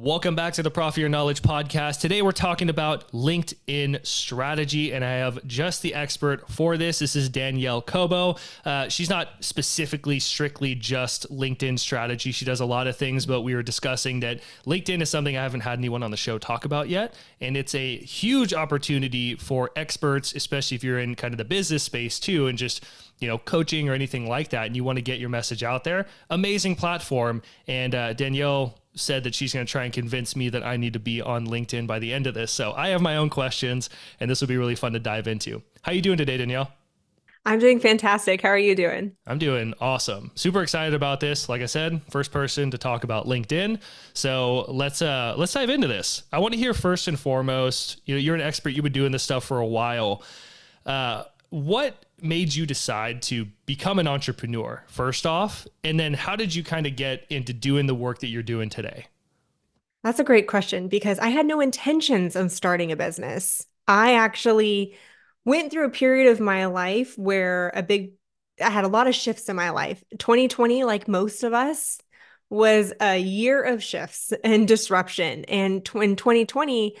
Welcome back to the Profit Your Knowledge podcast. Today we're talking about LinkedIn strategy, and I have just the expert for this. This is Danielle Cobo. Uh, she's not specifically, strictly just LinkedIn strategy. She does a lot of things, but we were discussing that LinkedIn is something I haven't had anyone on the show talk about yet, and it's a huge opportunity for experts, especially if you're in kind of the business space too, and just you know, coaching or anything like that, and you want to get your message out there, amazing platform. And uh, Danielle said that she's going to try and convince me that I need to be on LinkedIn by the end of this. So I have my own questions, and this will be really fun to dive into. How you doing today, Danielle? I'm doing fantastic. How are you doing? I'm doing awesome. Super excited about this. Like I said, first person to talk about LinkedIn. So let's uh let's dive into this. I want to hear first and foremost, you know, you're an expert, you've been doing this stuff for a while. Uh what made you decide to become an entrepreneur first off? And then how did you kind of get into doing the work that you're doing today? That's a great question because i had no intentions of starting a business. I actually went through a period of my life where a big i had a lot of shifts in my life. 2020 like most of us was a year of shifts and disruption. And in 2020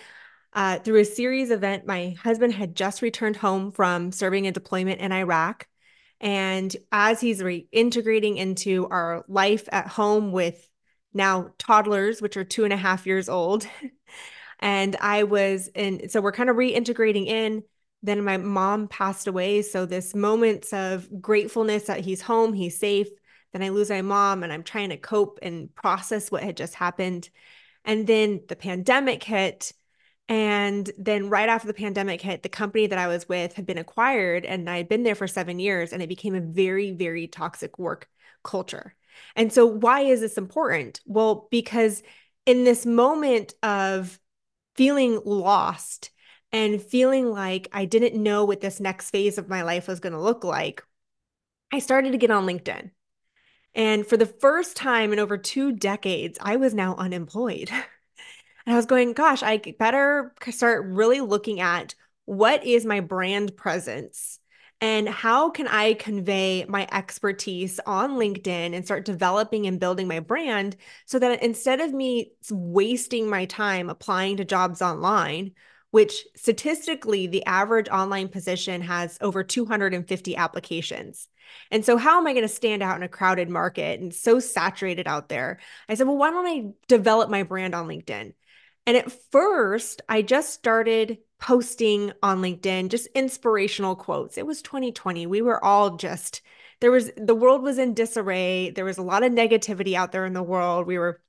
uh, through a series event, my husband had just returned home from serving a deployment in Iraq. And as he's reintegrating into our life at home with now toddlers, which are two and a half years old, and I was in, so we're kind of reintegrating in. Then my mom passed away. So, this moments of gratefulness that he's home, he's safe. Then I lose my mom, and I'm trying to cope and process what had just happened. And then the pandemic hit and then right after the pandemic hit, the company that I was with had been acquired and I had been there for seven years and it became a very, very toxic work culture. And so, why is this important? Well, because in this moment of feeling lost and feeling like I didn't know what this next phase of my life was going to look like, I started to get on LinkedIn. And for the first time in over two decades, I was now unemployed. And I was going, gosh, I better start really looking at what is my brand presence and how can I convey my expertise on LinkedIn and start developing and building my brand so that instead of me wasting my time applying to jobs online, which statistically the average online position has over 250 applications. And so, how am I going to stand out in a crowded market and so saturated out there? I said, well, why don't I develop my brand on LinkedIn? And at first, I just started posting on LinkedIn just inspirational quotes. It was 2020. We were all just, there was, the world was in disarray. There was a lot of negativity out there in the world. We were,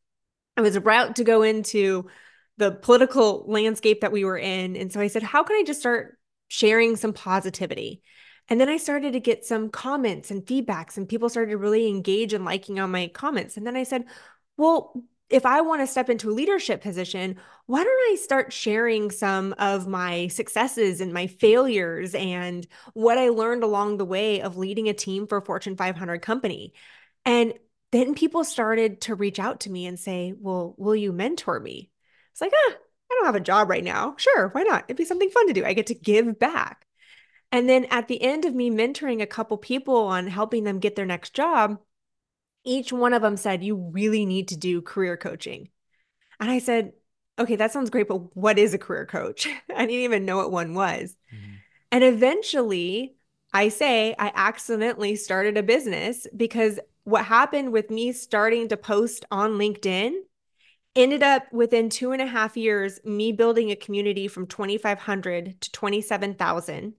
I was about to go into the political landscape that we were in. And so I said, how can I just start sharing some positivity? And then I started to get some comments and feedbacks, and people started to really engage and liking on my comments. And then I said, well, if I want to step into a leadership position, why don't I start sharing some of my successes and my failures and what I learned along the way of leading a team for a Fortune 500 company? And then people started to reach out to me and say, Well, will you mentor me? It's like, ah, I don't have a job right now. Sure, why not? It'd be something fun to do. I get to give back. And then at the end of me mentoring a couple people on helping them get their next job, each one of them said, You really need to do career coaching. And I said, Okay, that sounds great, but what is a career coach? I didn't even know what one was. Mm-hmm. And eventually, I say I accidentally started a business because what happened with me starting to post on LinkedIn ended up within two and a half years, me building a community from 2,500 to 27,000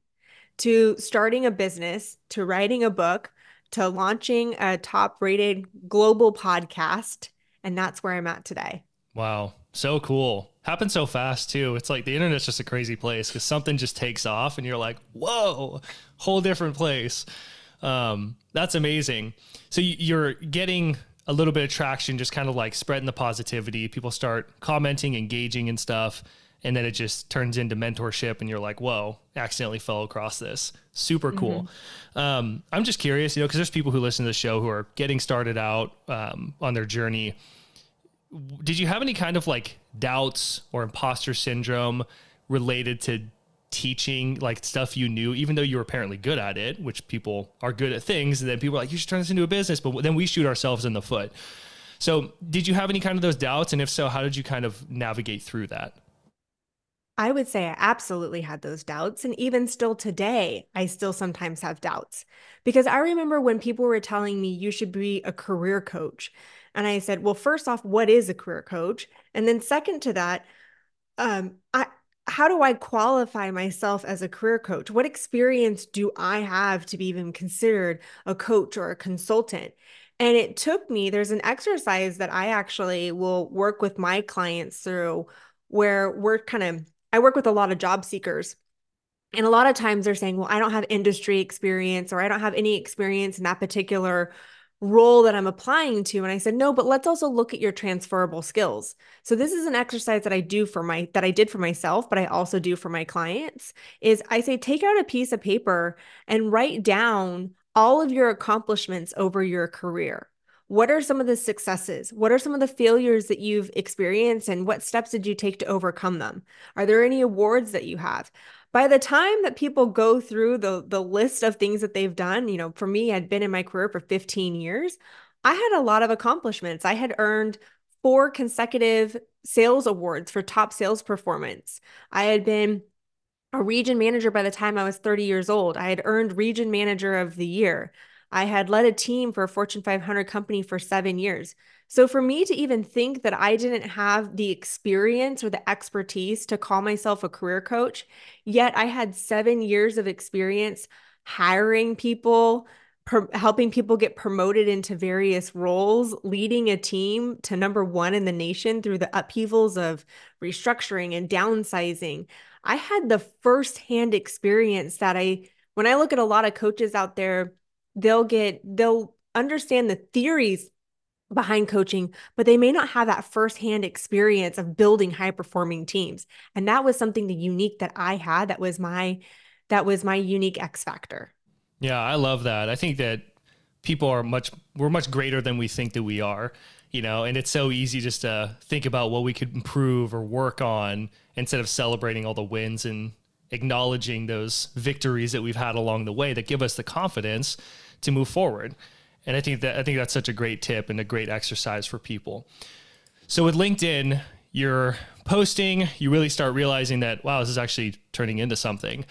to starting a business to writing a book to launching a top rated global podcast. And that's where I'm at today. Wow. So cool. Happens so fast too. It's like the internet's just a crazy place because something just takes off and you're like, whoa, whole different place. Um, that's amazing. So you're getting a little bit of traction, just kind of like spreading the positivity. People start commenting, engaging and stuff and then it just turns into mentorship and you're like whoa accidentally fell across this super cool mm-hmm. um, i'm just curious you know because there's people who listen to the show who are getting started out um, on their journey did you have any kind of like doubts or imposter syndrome related to teaching like stuff you knew even though you were apparently good at it which people are good at things and then people are like you should turn this into a business but then we shoot ourselves in the foot So, did you have any kind of those doubts? And if so, how did you kind of navigate through that? I would say I absolutely had those doubts. And even still today, I still sometimes have doubts because I remember when people were telling me you should be a career coach. And I said, well, first off, what is a career coach? And then second to that, um, I, how do I qualify myself as a career coach? What experience do I have to be even considered a coach or a consultant? And it took me, there's an exercise that I actually will work with my clients through where we're kind of, I work with a lot of job seekers. And a lot of times they're saying, well, I don't have industry experience or I don't have any experience in that particular role that I'm applying to. And I said, no, but let's also look at your transferable skills. So this is an exercise that I do for my that I did for myself, but I also do for my clients is I say take out a piece of paper and write down all of your accomplishments over your career. What are some of the successes? What are some of the failures that you've experienced and what steps did you take to overcome them? Are there any awards that you have? by the time that people go through the the list of things that they've done, you know, for me, I'd been in my career for 15 years. I had a lot of accomplishments. I had earned four consecutive sales awards for top sales performance. I had been a region manager by the time I was 30 years old. I had earned region manager of the year. I had led a team for a Fortune 500 company for seven years. So for me to even think that I didn't have the experience or the expertise to call myself a career coach, yet I had seven years of experience hiring people, helping people get promoted into various roles, leading a team to number one in the nation through the upheavals of restructuring and downsizing. I had the firsthand experience that I, when I look at a lot of coaches out there, they'll get, they'll understand the theories behind coaching, but they may not have that firsthand experience of building high performing teams. And that was something the unique that I had that was my that was my unique X factor. Yeah, I love that. I think that people are much we're much greater than we think that we are, you know, and it's so easy just to think about what we could improve or work on instead of celebrating all the wins and acknowledging those victories that we've had along the way that give us the confidence to move forward. And I think that I think that's such a great tip and a great exercise for people. So with LinkedIn, you're posting, you really start realizing that wow, this is actually turning into something.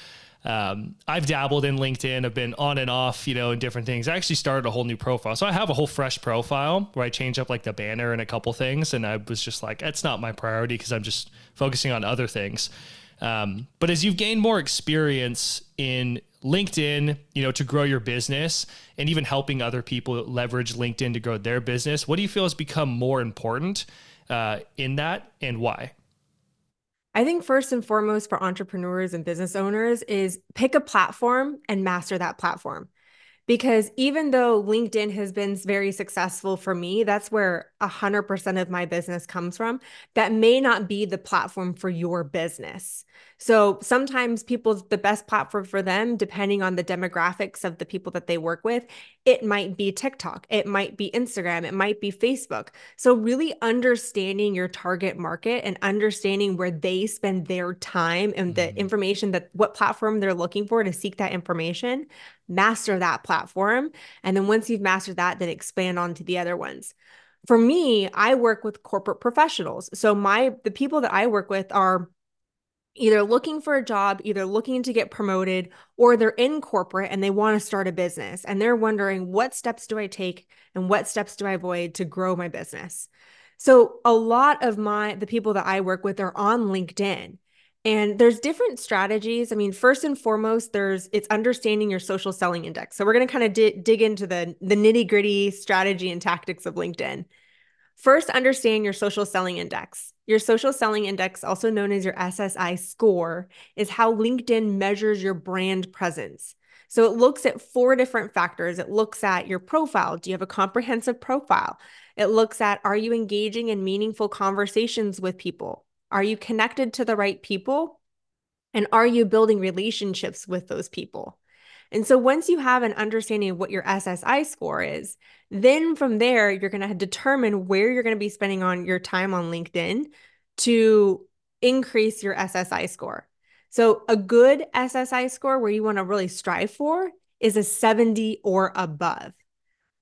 Um, I've dabbled in LinkedIn. I've been on and off, you know, in different things. I actually started a whole new profile, so I have a whole fresh profile where I change up like the banner and a couple things. And I was just like, that's not my priority because I'm just focusing on other things. Um, but as you've gained more experience in LinkedIn, you know, to grow your business and even helping other people leverage LinkedIn to grow their business, what do you feel has become more important uh, in that and why? I think first and foremost for entrepreneurs and business owners is pick a platform and master that platform because even though LinkedIn has been very successful for me, that's where 100% of my business comes from. That may not be the platform for your business. So sometimes people, the best platform for them, depending on the demographics of the people that they work with, it might be TikTok, it might be Instagram, it might be Facebook. So really understanding your target market and understanding where they spend their time and the mm-hmm. information that what platform they're looking for to seek that information, master that platform. And then once you've mastered that, then expand on to the other ones for me i work with corporate professionals so my the people that i work with are either looking for a job, either looking to get promoted, or they're in corporate and they want to start a business and they're wondering what steps do I take and what steps do I avoid to grow my business. So a lot of my the people that I work with are on LinkedIn. And there's different strategies. I mean, first and foremost, there's it's understanding your social selling index. So we're going to kind of di- dig into the the nitty-gritty strategy and tactics of LinkedIn. First, understand your social selling index. Your social selling index, also known as your SSI score, is how LinkedIn measures your brand presence. So it looks at four different factors. It looks at your profile. Do you have a comprehensive profile? It looks at are you engaging in meaningful conversations with people? Are you connected to the right people? And are you building relationships with those people? And so once you have an understanding of what your SSI score is, then from there, you're going to determine where you're going to be spending on your time on LinkedIn to increase your SSI score. So a good SSI score where you want to really strive for is a 70 or above.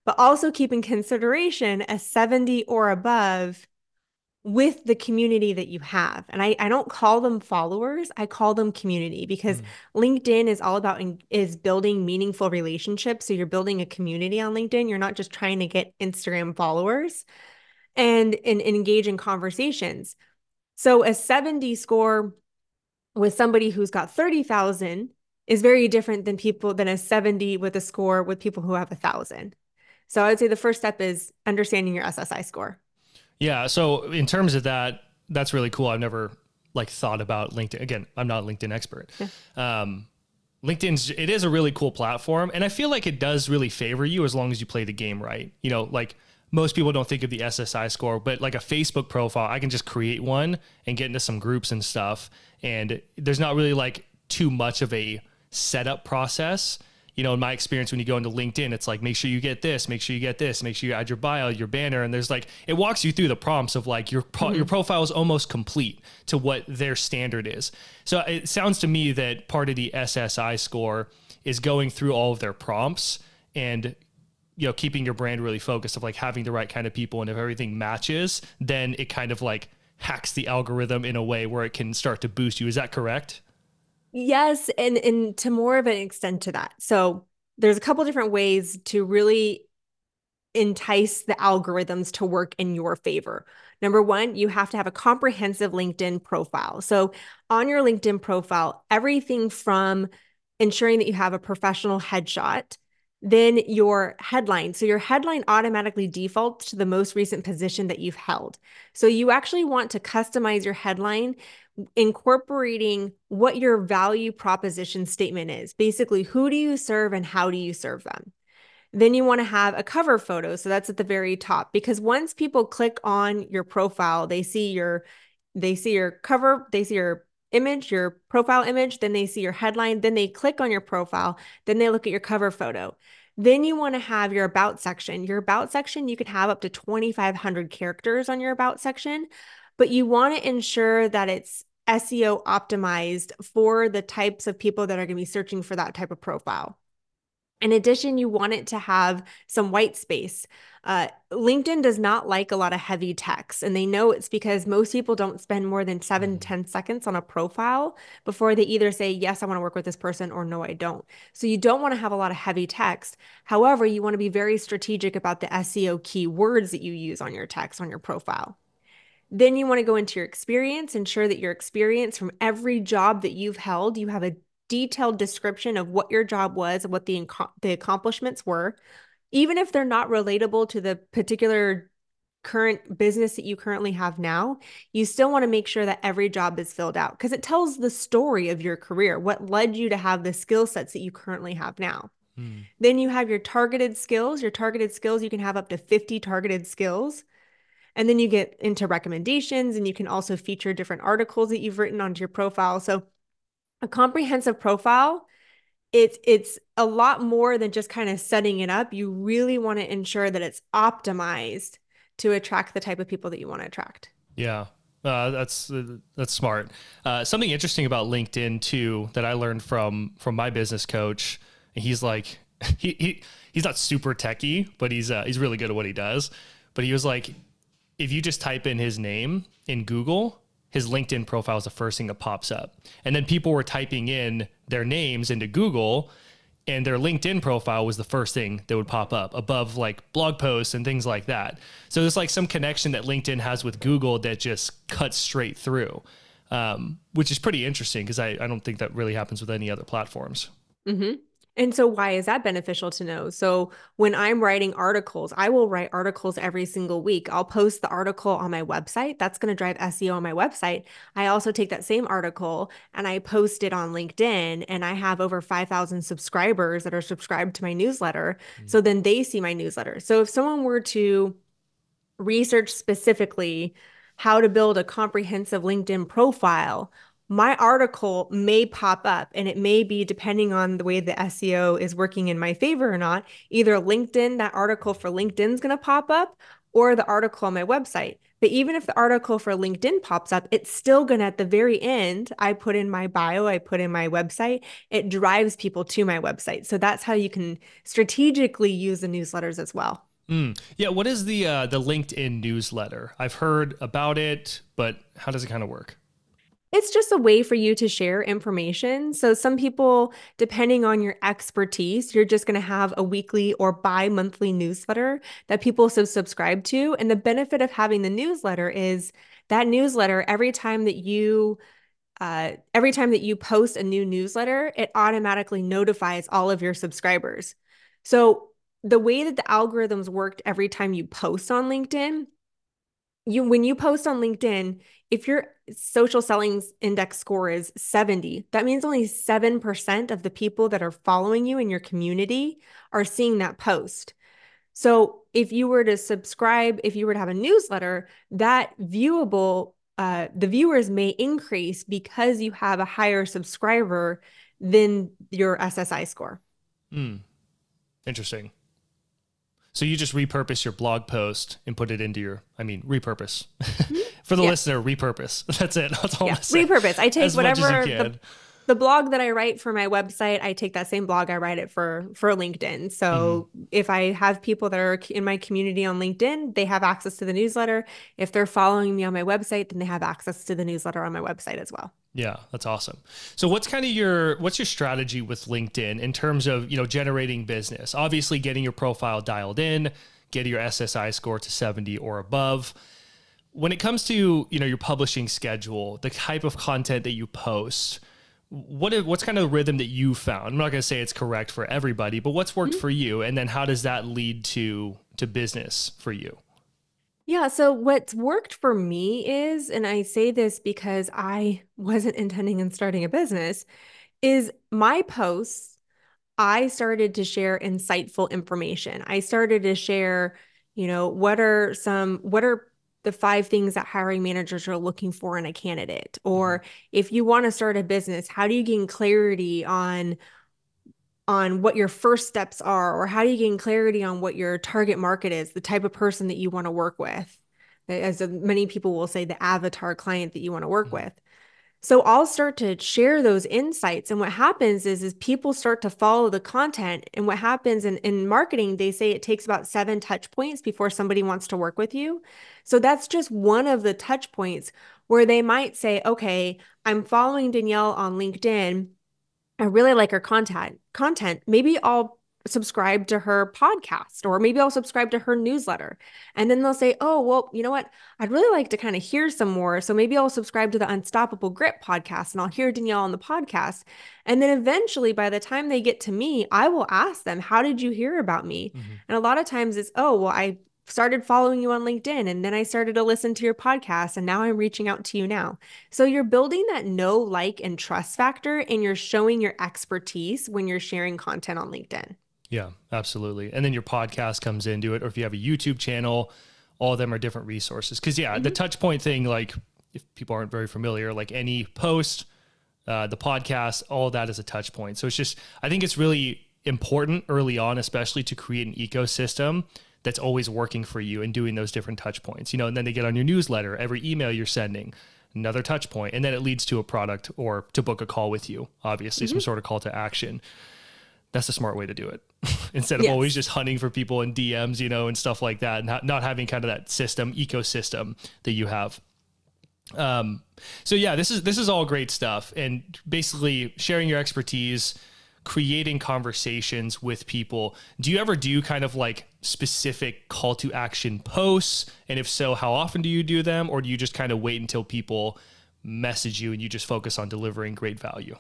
but also keep in consideration a 70 or above with the community that you have. And I, I don't call them followers, I call them community because mm. LinkedIn is all about in, is building meaningful relationships. So you're building a community on LinkedIn. You're not just trying to get Instagram followers and, and, and engage in conversations. So a 70 score with somebody who's got 30,000 is very different than people than a 70 with a score with people who have a thousand. So I would say the first step is understanding your SSI score. Yeah. So in terms of that, that's really cool. I've never like thought about LinkedIn. Again, I'm not a LinkedIn expert. Yeah. Um, LinkedIn's it is a really cool platform, and I feel like it does really favor you as long as you play the game right. You know, like most people don't think of the SSI score, but like a Facebook profile, I can just create one and get into some groups and stuff, and there's not really like too much of a setup process you know, in my experience, when you go into LinkedIn, it's like, make sure you get this, make sure you get this, make sure you add your bio, your banner. And there's like, it walks you through the prompts of like your, pro- mm-hmm. your profile is almost complete to what their standard is. So it sounds to me that part of the SSI score is going through all of their prompts and you know keeping your brand really focused of like having the right kind of people and if everything matches then it kind of like hacks the algorithm in a way where it can start to boost you is that correct Yes, and and to more of an extent to that. So there's a couple different ways to really entice the algorithms to work in your favor. Number one, you have to have a comprehensive LinkedIn profile. So on your LinkedIn profile, everything from ensuring that you have a professional headshot, then your headline. So your headline automatically defaults to the most recent position that you've held. So you actually want to customize your headline incorporating what your value proposition statement is. Basically, who do you serve and how do you serve them? Then you want to have a cover photo. So that's at the very top because once people click on your profile, they see your they see your cover, they see your image, your profile image, then they see your headline, then they click on your profile, then they look at your cover photo. Then you want to have your about section. Your about section, you can have up to 2,500 characters on your about section, but you want to ensure that it's SEO optimized for the types of people that are going to be searching for that type of profile. In addition, you want it to have some white space. Uh, LinkedIn does not like a lot of heavy text, and they know it's because most people don't spend more than seven mm. 10 seconds on a profile before they either say, Yes, I want to work with this person, or No, I don't. So you don't want to have a lot of heavy text. However, you want to be very strategic about the SEO keywords that you use on your text on your profile. Then you want to go into your experience, ensure that your experience from every job that you've held, you have a detailed description of what your job was and what the, the accomplishments were. Even if they're not relatable to the particular current business that you currently have now, you still want to make sure that every job is filled out because it tells the story of your career, what led you to have the skill sets that you currently have now. Hmm. Then you have your targeted skills. Your targeted skills, you can have up to 50 targeted skills. And then you get into recommendations and you can also feature different articles that you've written onto your profile. So a comprehensive profile, it's it's a lot more than just kind of setting it up. You really want to ensure that it's optimized to attract the type of people that you want to attract. Yeah. Uh, that's that's smart. Uh, something interesting about LinkedIn too that I learned from from my business coach. and He's like he, he he's not super techy, but he's uh, he's really good at what he does. But he was like, if you just type in his name in Google, his LinkedIn profile is the first thing that pops up. And then people were typing in their names into Google and their LinkedIn profile was the first thing that would pop up above like blog posts and things like that. So there's like some connection that LinkedIn has with Google that just cuts straight through, um, which is pretty interesting because I, I don't think that really happens with any other platforms. Mm-hmm. And so, why is that beneficial to know? So, when I'm writing articles, I will write articles every single week. I'll post the article on my website. That's going to drive SEO on my website. I also take that same article and I post it on LinkedIn, and I have over 5,000 subscribers that are subscribed to my newsletter. Mm-hmm. So, then they see my newsletter. So, if someone were to research specifically, how to build a comprehensive LinkedIn profile, my article may pop up and it may be depending on the way the SEO is working in my favor or not. Either LinkedIn, that article for LinkedIn is going to pop up or the article on my website. But even if the article for LinkedIn pops up, it's still going to, at the very end, I put in my bio, I put in my website, it drives people to my website. So that's how you can strategically use the newsletters as well. Mm. Yeah. What is the uh, the LinkedIn newsletter? I've heard about it, but how does it kind of work? It's just a way for you to share information. So, some people, depending on your expertise, you're just going to have a weekly or bi monthly newsletter that people subscribe to. And the benefit of having the newsletter is that newsletter, every time that you uh, every time that you post a new newsletter, it automatically notifies all of your subscribers. So, the way that the algorithms worked every time you post on LinkedIn, you when you post on LinkedIn, if your social selling index score is 70, that means only 7% of the people that are following you in your community are seeing that post. So if you were to subscribe, if you were to have a newsletter, that viewable, uh, the viewers may increase because you have a higher subscriber than your SSI score. Hmm. Interesting. So you just repurpose your blog post and put it into your, I mean, repurpose. Mm-hmm. For the yeah. listener, repurpose. That's it. That's all yeah. Repurpose. I take as whatever the, the, blog that I write for my website, I take that same blog, I write it for for LinkedIn. So mm-hmm. if I have people that are in my community on LinkedIn, they have access to the newsletter. If they're following me on my website, then they have access to the newsletter on my website as well. Yeah, that's awesome. So what's kind of your what's your strategy with LinkedIn in terms of, you know, generating business? Obviously getting your profile dialed in, getting your SSI score to 70 or above. When it comes to, you know, your publishing schedule, the type of content that you post, what what's kind of the rhythm that you found? I'm not going to say it's correct for everybody, but what's worked mm-hmm. for you and then how does that lead to to business for you? Yeah, so what's worked for me is, and I say this because I wasn't intending on starting a business, is my posts, I started to share insightful information. I started to share, you know, what are some, what are the five things that hiring managers are looking for in a candidate? Or mm-hmm. if you want to start a business, how do you gain clarity on on what your first steps are or how do you gain clarity on what your target market is the type of person that you want to work with as many people will say the avatar client that you want to work mm-hmm. with so i'll start to share those insights and what happens is is people start to follow the content and what happens in, in marketing they say it takes about seven touch points before somebody wants to work with you so that's just one of the touch points where they might say okay i'm following danielle on linkedin I really like her content. Content. Maybe I'll subscribe to her podcast or maybe I'll subscribe to her newsletter. And then they'll say, "Oh, well, you know what? I'd really like to kind of hear some more. So maybe I'll subscribe to the Unstoppable Grit podcast and I'll hear Danielle on the podcast." And then eventually by the time they get to me, I will ask them, "How did you hear about me?" Mm-hmm. And a lot of times it's, "Oh, well, I started following you on LinkedIn and then I started to listen to your podcast and now I'm reaching out to you now. So you're building that know, like, and trust factor and you're showing your expertise when you're sharing content on LinkedIn. Yeah, absolutely. And then your podcast comes into it, or if you have a YouTube channel, all of them are different resources. Cause yeah, mm-hmm. the touch point thing, like if people aren't very familiar, like any post, uh, the podcast, all that is a touch point. So it's just, I think it's really important early on, especially to create an ecosystem that's always working for you and doing those different touch points. You know, and then they get on your newsletter, every email you're sending, another touch point, and then it leads to a product or to book a call with you, obviously, mm-hmm. some sort of call to action. That's a smart way to do it. Instead of yes. always just hunting for people in DMs, you know, and stuff like that, and not having kind of that system, ecosystem that you have. Um, so yeah, this is this is all great stuff, and basically sharing your expertise, creating conversations with people. Do you ever do kind of like specific call to action posts? And if so, how often do you do them? Or do you just kind of wait until people message you and you just focus on delivering great value?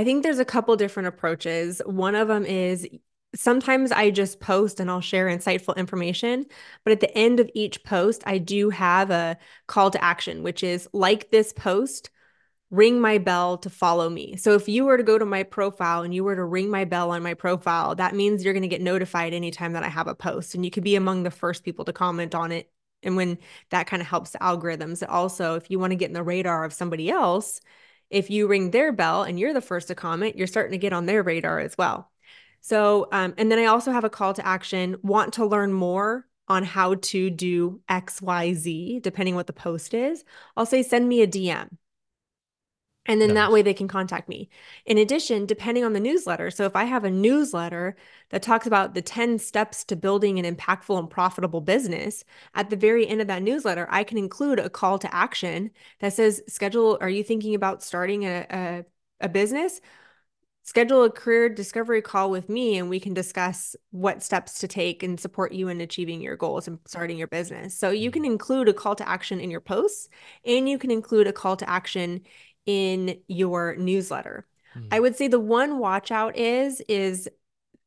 I think there's a couple different approaches. One of them is sometimes I just post and I'll share insightful information. But at the end of each post, I do have a call to action, which is like this post, ring my bell to follow me. So if you were to go to my profile and you were to ring my bell on my profile, that means you're going to get notified anytime that I have a post and you could be among the first people to comment on it. And when that kind of helps the algorithms, also, if you want to get in the radar of somebody else, if you ring their bell and you're the first to comment, you're starting to get on their radar as well. So, um, and then I also have a call to action want to learn more on how to do XYZ, depending what the post is, I'll say, send me a DM. And then nice. that way they can contact me. In addition, depending on the newsletter. So if I have a newsletter that talks about the 10 steps to building an impactful and profitable business, at the very end of that newsletter, I can include a call to action that says, schedule, are you thinking about starting a, a, a business? schedule a career discovery call with me and we can discuss what steps to take and support you in achieving your goals and starting your business. So you can mm-hmm. include a call to action in your posts and you can include a call to action in your newsletter. Mm. I would say the one watch out is is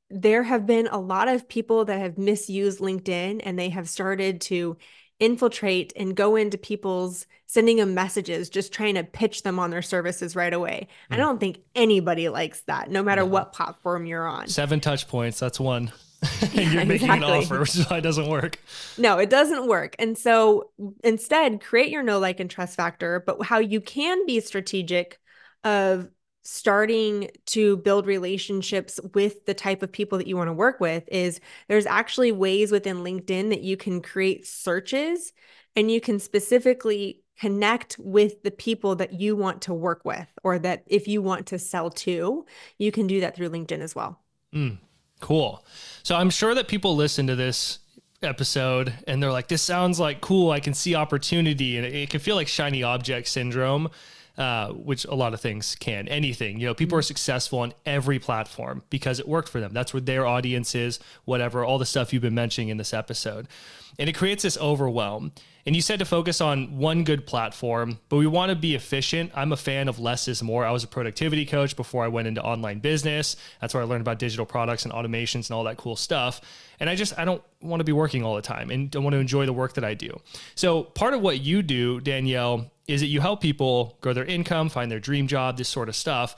there have been a lot of people that have misused LinkedIn and they have started to infiltrate and go into people's sending them messages, just trying to pitch them on their services right away. Mm. I don't think anybody likes that, no matter no. what platform you're on. Seven touch points, that's one. and yeah, you're making exactly. an offer, which is why it doesn't work. No, it doesn't work. And so instead, create your no like and trust factor, but how you can be strategic of starting to build relationships with the type of people that you want to work with is there's actually ways within LinkedIn that you can create searches and you can specifically connect with the people that you want to work with or that if you want to sell to, you can do that through LinkedIn as well. Mm, cool. So I'm sure that people listen to this episode and they're like, this sounds like cool. I can see opportunity and it can feel like shiny object syndrome uh, which a lot of things can. Anything, you know, people are mm-hmm. successful on every platform because it worked for them. That's where their audience is, whatever, all the stuff you've been mentioning in this episode. And it creates this overwhelm. And you said to focus on one good platform, but we want to be efficient. I'm a fan of less is more. I was a productivity coach before I went into online business. That's where I learned about digital products and automations and all that cool stuff. And I just, I don't want to be working all the time and I want to enjoy the work that I do. So part of what you do, Danielle, is that you help people grow their income, find their dream job, this sort of stuff.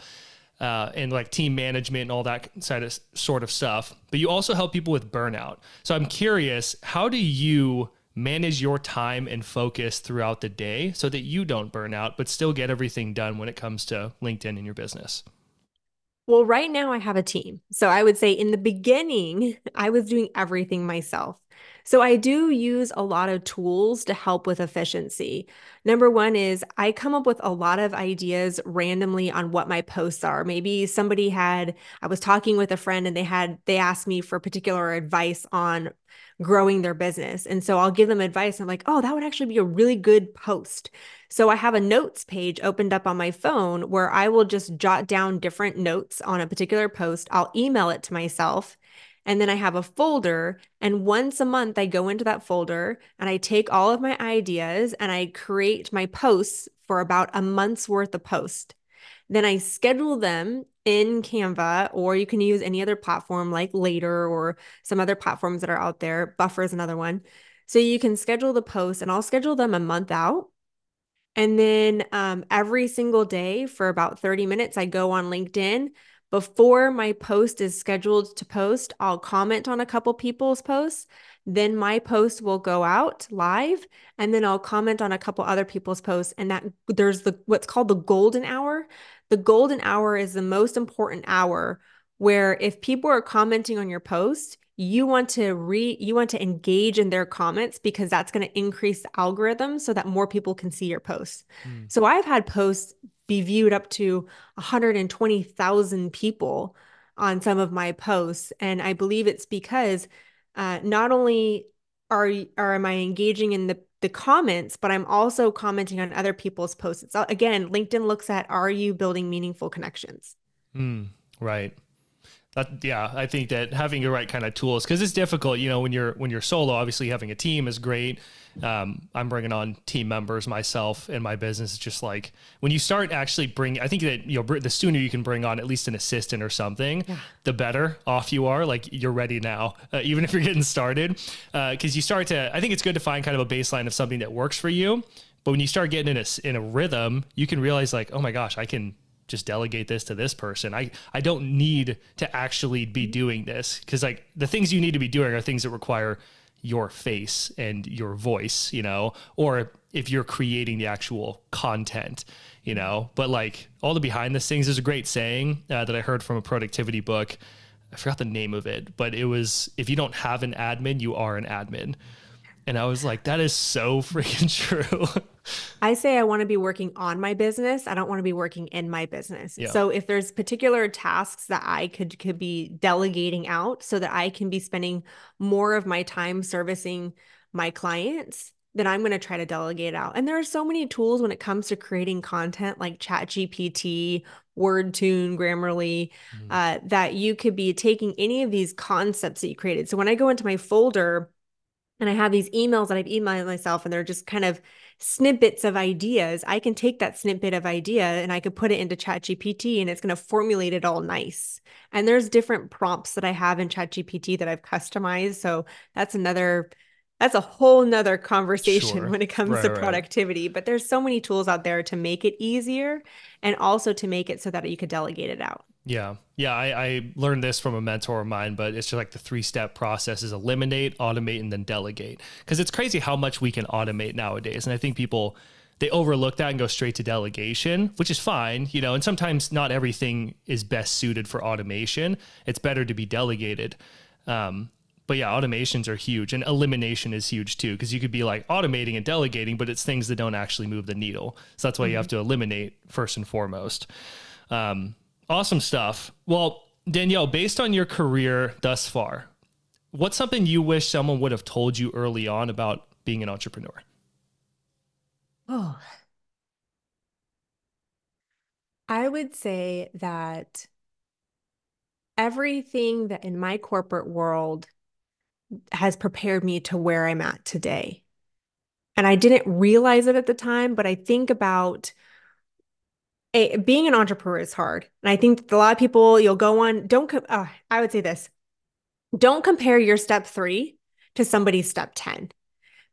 Uh, and like team management and all that side of, sort of stuff. But you also help people with burnout. So I'm curious, how do you manage your time and focus throughout the day so that you don't burn out, but still get everything done when it comes to LinkedIn and your business? Well, right now I have a team. So I would say in the beginning, I was doing everything myself. So I do use a lot of tools to help with efficiency. Number one is I come up with a lot of ideas randomly on what my posts are. Maybe somebody had, I was talking with a friend and they had, they asked me for particular advice on growing their business. And so I'll give them advice. I'm like, oh, that would actually be a really good post. So I have a notes page opened up on my phone where I will just jot down different notes on a particular post. I'll email it to myself and then I have a folder. And once a month, I go into that folder and I take all of my ideas and I create my posts for about a month's worth of post. Then I schedule them in Canva, or you can use any other platform like Later or some other platforms that are out there. Buffer is another one. So you can schedule the posts and I'll schedule them a month out. And then um, every single day for about 30 minutes, I go on LinkedIn before my post is scheduled to post, I'll comment on a couple people's posts. Then my post will go out live and then I'll comment on a couple other people's posts and that there's the what's called the golden hour. The golden hour is the most important hour where if people are commenting on your post, you want to re you want to engage in their comments because that's going to increase the algorithm so that more people can see your posts. Mm. So I've had posts be viewed up to 120,000 people on some of my posts. And I believe it's because uh, not only are, are am I engaging in the the comments, but I'm also commenting on other people's posts. It's, again, LinkedIn looks at are you building meaningful connections? Mm, right. That, yeah, I think that having the right kind of tools because it's difficult. You know, when you're when you're solo, obviously having a team is great um, I'm bringing on team members myself in my business. It's just like when you start actually bringing, I think that you know the sooner you can bring on at least an assistant or something, yeah. the better off you are. Like you're ready now, uh, even if you're getting started, because uh, you start to. I think it's good to find kind of a baseline of something that works for you. But when you start getting in a in a rhythm, you can realize like, oh my gosh, I can just delegate this to this person. I, I don't need to actually be doing this because like the things you need to be doing are things that require your face and your voice, you know, or if you're creating the actual content, you know. But like all the behind the scenes, there's a great saying uh, that I heard from a productivity book. I forgot the name of it, but it was if you don't have an admin, you are an admin. And I was like, that is so freaking true. I say I want to be working on my business. I don't want to be working in my business. Yeah. So if there's particular tasks that I could could be delegating out so that I can be spending more of my time servicing my clients, then I'm going to try to delegate out. And there are so many tools when it comes to creating content like ChatGPT, WordTune, Grammarly, mm-hmm. uh, that you could be taking any of these concepts that you created. So when I go into my folder, and I have these emails that I've emailed myself and they're just kind of snippets of ideas. I can take that snippet of idea and I could put it into ChatGPT and it's going to formulate it all nice. And there's different prompts that I have in ChatGPT that I've customized. So that's another that's a whole nother conversation sure. when it comes right, to productivity. Right. But there's so many tools out there to make it easier and also to make it so that you could delegate it out. Yeah. Yeah. I, I learned this from a mentor of mine, but it's just like the three step process is eliminate, automate, and then delegate. Because it's crazy how much we can automate nowadays. And I think people they overlook that and go straight to delegation, which is fine, you know, and sometimes not everything is best suited for automation. It's better to be delegated. Um, but yeah, automations are huge and elimination is huge too, because you could be like automating and delegating, but it's things that don't actually move the needle. So that's why mm-hmm. you have to eliminate first and foremost. Um, Awesome stuff. Well, Danielle, based on your career thus far, what's something you wish someone would have told you early on about being an entrepreneur? Oh, I would say that everything that in my corporate world has prepared me to where I'm at today. And I didn't realize it at the time, but I think about a, being an entrepreneur is hard. And I think a lot of people, you'll go on, don't, uh, I would say this don't compare your step three to somebody's step 10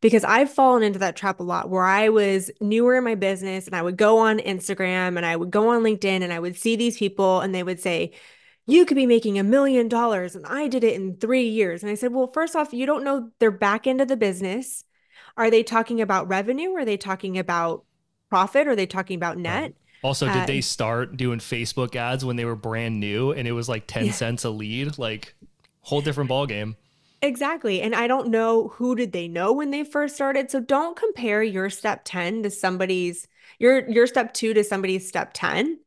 because I've fallen into that trap a lot where I was newer in my business and I would go on Instagram and I would go on LinkedIn and I would see these people and they would say, you could be making a million dollars and I did it in three years. And I said, well, first off, you don't know their back end of the business. Are they talking about revenue? Are they talking about profit? Are they talking about net? Also, did they start doing Facebook ads when they were brand new and it was like 10 yeah. cents a lead? Like whole different ball game. Exactly. And I don't know who did they know when they first started. So don't compare your step 10 to somebody's your your step 2 to somebody's step 10.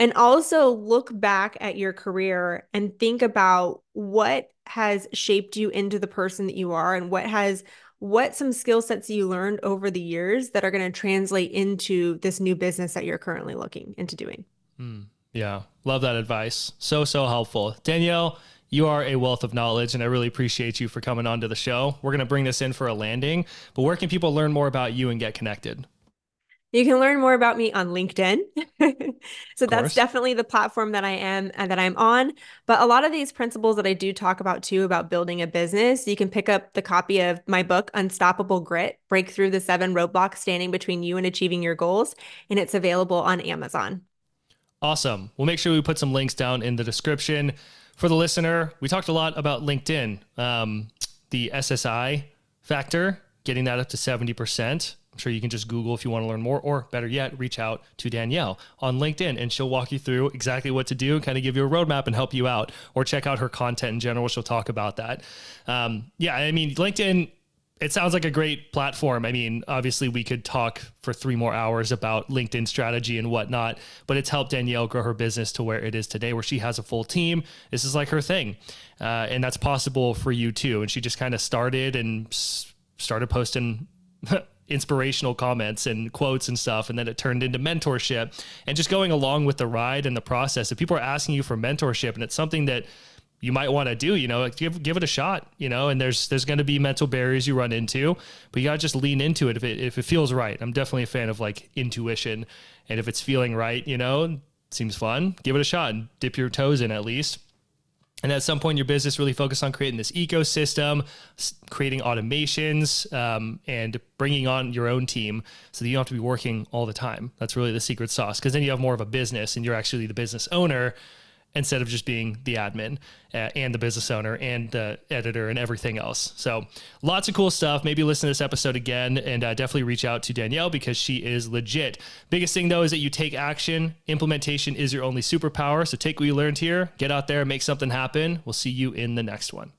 And also look back at your career and think about what has shaped you into the person that you are and what has what some skill sets you learned over the years that are going to translate into this new business that you're currently looking into doing. Mm, yeah, love that advice. So, so helpful. Danielle, you are a wealth of knowledge, and I really appreciate you for coming on to the show. We're going to bring this in for a landing, but where can people learn more about you and get connected? You can learn more about me on LinkedIn. so that's definitely the platform that I am and uh, that I'm on. But a lot of these principles that I do talk about too about building a business, you can pick up the copy of my book, Unstoppable Grit Break Through the Seven Roadblocks Standing Between You and Achieving Your Goals. And it's available on Amazon. Awesome. We'll make sure we put some links down in the description. For the listener, we talked a lot about LinkedIn, um, the SSI factor, getting that up to 70%. I'm sure you can just Google if you want to learn more, or better yet, reach out to Danielle on LinkedIn and she'll walk you through exactly what to do, kind of give you a roadmap and help you out, or check out her content in general. She'll talk about that. Um, yeah, I mean, LinkedIn, it sounds like a great platform. I mean, obviously, we could talk for three more hours about LinkedIn strategy and whatnot, but it's helped Danielle grow her business to where it is today, where she has a full team. This is like her thing. Uh, and that's possible for you too. And she just kind of started and started posting inspirational comments and quotes and stuff and then it turned into mentorship and just going along with the ride and the process. If people are asking you for mentorship and it's something that you might want to do you know give give it a shot you know and there's there's going to be mental barriers you run into but you got to just lean into it. If it if it feels right i'm definitely a fan of like intuition. And if it's feeling right you know seems fun give it a shot and dip your toes in at least and at some point your business, really focus on creating this ecosystem, creating automations, um, and bringing on your own team so that you don't have to be working all the time. That's really the secret sauce. Because then you have more of a business and you're actually the business owner. Instead of just being the admin uh, and the business owner and the editor and everything else. So lots of cool stuff. Maybe listen to this episode again and uh, definitely reach out to Danielle because she is legit. Biggest thing though is that you take action. Implementation is your only superpower. So take what you learned here, get out there, make something happen. We'll see you in the next one.